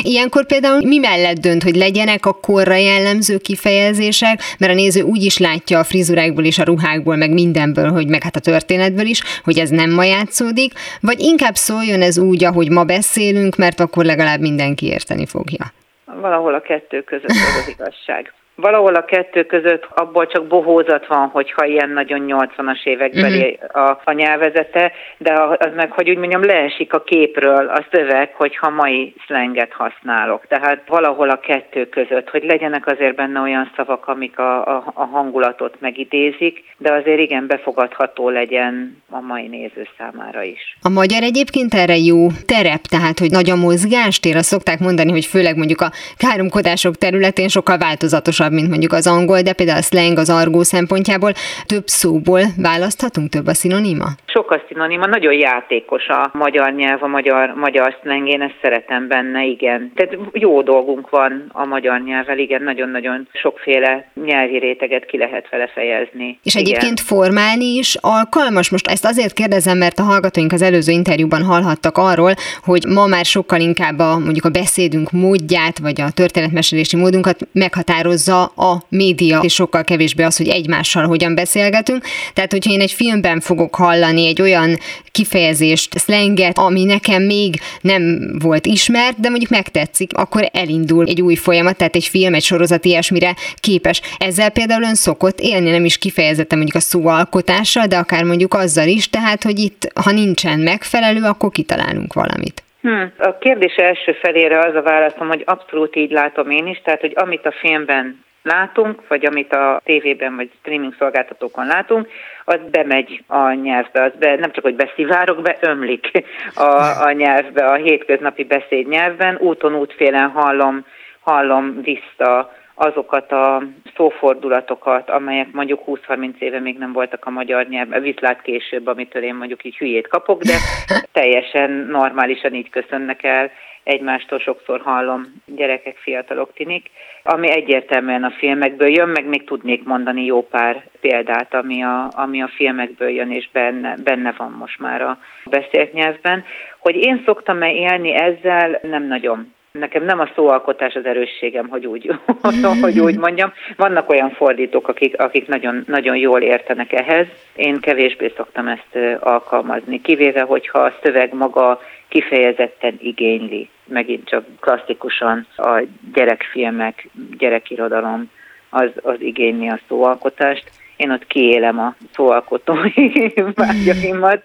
A: Ilyenkor például mi mellett dönt, hogy legyenek a korra jellemző kifejezések, mert a néző úgy is látja a frizurákból és a ruhákból, meg mindenből, hogy meg hát a történetből is, hogy ez nem ma játszódik, vagy inkább szóljon ez úgy, ahogy ma beszélünk, mert akkor legalább mindenki érteni fogja.
E: Valahol a kettő között az az igazság. Valahol a kettő között abból csak bohózat van, hogyha ilyen nagyon 80-as évekbeli uh-huh. a, a nyelvezete, de az meg, hogy úgy mondjam, leesik a képről a szöveg, hogyha mai szlenget használok. Tehát valahol a kettő között, hogy legyenek azért benne olyan szavak, amik a, a, a hangulatot megidézik, de azért igen befogadható legyen a mai néző számára is.
A: A magyar egyébként erre jó terep, tehát hogy nagy a mozgástér, azt szokták mondani, hogy főleg mondjuk a káromkodások területén sokkal változatosabb fontosabb, mint mondjuk az angol, de például a slang az argó szempontjából több szóból választhatunk, több a szinoníma?
E: Sok a szinoníma, nagyon játékos a magyar nyelv, a magyar, magyar slang, én ezt szeretem benne, igen. Tehát jó dolgunk van a magyar nyelvvel, igen, nagyon-nagyon sokféle nyelvi réteget ki lehet vele fejezni.
A: És igen. egyébként formálni is alkalmas? Most ezt azért kérdezem, mert a hallgatóink az előző interjúban hallhattak arról, hogy ma már sokkal inkább a, mondjuk a beszédünk módját, vagy a történetmesélési módunkat meghatározza hozza a média, és sokkal kevésbé az, hogy egymással hogyan beszélgetünk. Tehát, hogyha én egy filmben fogok hallani egy olyan kifejezést, szlenget, ami nekem még nem volt ismert, de mondjuk megtetszik, akkor elindul egy új folyamat, tehát egy film, egy sorozat ilyesmire képes. Ezzel például ön szokott élni, nem is kifejezetten mondjuk a szóalkotással, de akár mondjuk azzal is, tehát, hogy itt, ha nincsen megfelelő, akkor kitalálunk valamit.
E: Hmm. A kérdés első felére az a válaszom, hogy abszolút így látom én is, tehát hogy amit a filmben látunk, vagy amit a tévében vagy streaming szolgáltatókon látunk, az bemegy a nyelvbe, az be, nem csak, hogy beszivárok, beömlik a, a nyelvbe, a hétköznapi beszéd nyelvben, úton útfélen hallom, hallom vissza azokat a szófordulatokat, amelyek mondjuk 20-30 éve még nem voltak a magyar nyelvben, viszlát később, amitől én mondjuk így hülyét kapok, de teljesen normálisan így köszönnek el egymástól sokszor hallom gyerekek, fiatalok, tinik, ami egyértelműen a filmekből jön, meg még tudnék mondani jó pár példát, ami a, ami a filmekből jön, és benne, benne van most már a beszélt nyelvben. Hogy én szoktam-e élni ezzel, nem nagyon. Nekem nem a szóalkotás az erősségem, hogy úgy, hogy úgy mondjam. Vannak olyan fordítók, akik, akik nagyon, nagyon jól értenek ehhez. Én kevésbé szoktam ezt alkalmazni, kivéve, hogyha a szöveg maga kifejezetten igényli. Megint csak klasszikusan a gyerekfilmek, gyerekirodalom az, az igényli a szóalkotást. Én ott kiélem a szóalkotói vágyaimat,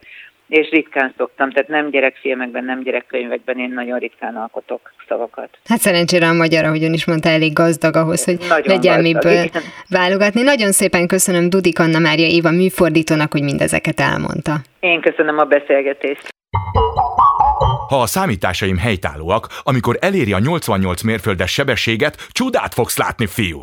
E: és ritkán szoktam, tehát nem gyerekfilmekben, nem gyerekkönyvekben, én nagyon ritkán alkotok szavakat.
A: Hát szerencsére a magyar, ahogy ön is mondta, elég gazdag ahhoz, hogy nagyon legyen miből igen. válogatni. Nagyon szépen köszönöm Dudik Anna Mária Éva műfordítónak, hogy mindezeket elmondta.
E: Én köszönöm a beszélgetést.
B: Ha a számításaim helytállóak, amikor eléri a 88 mérföldes sebességet, csodát fogsz látni, fiú!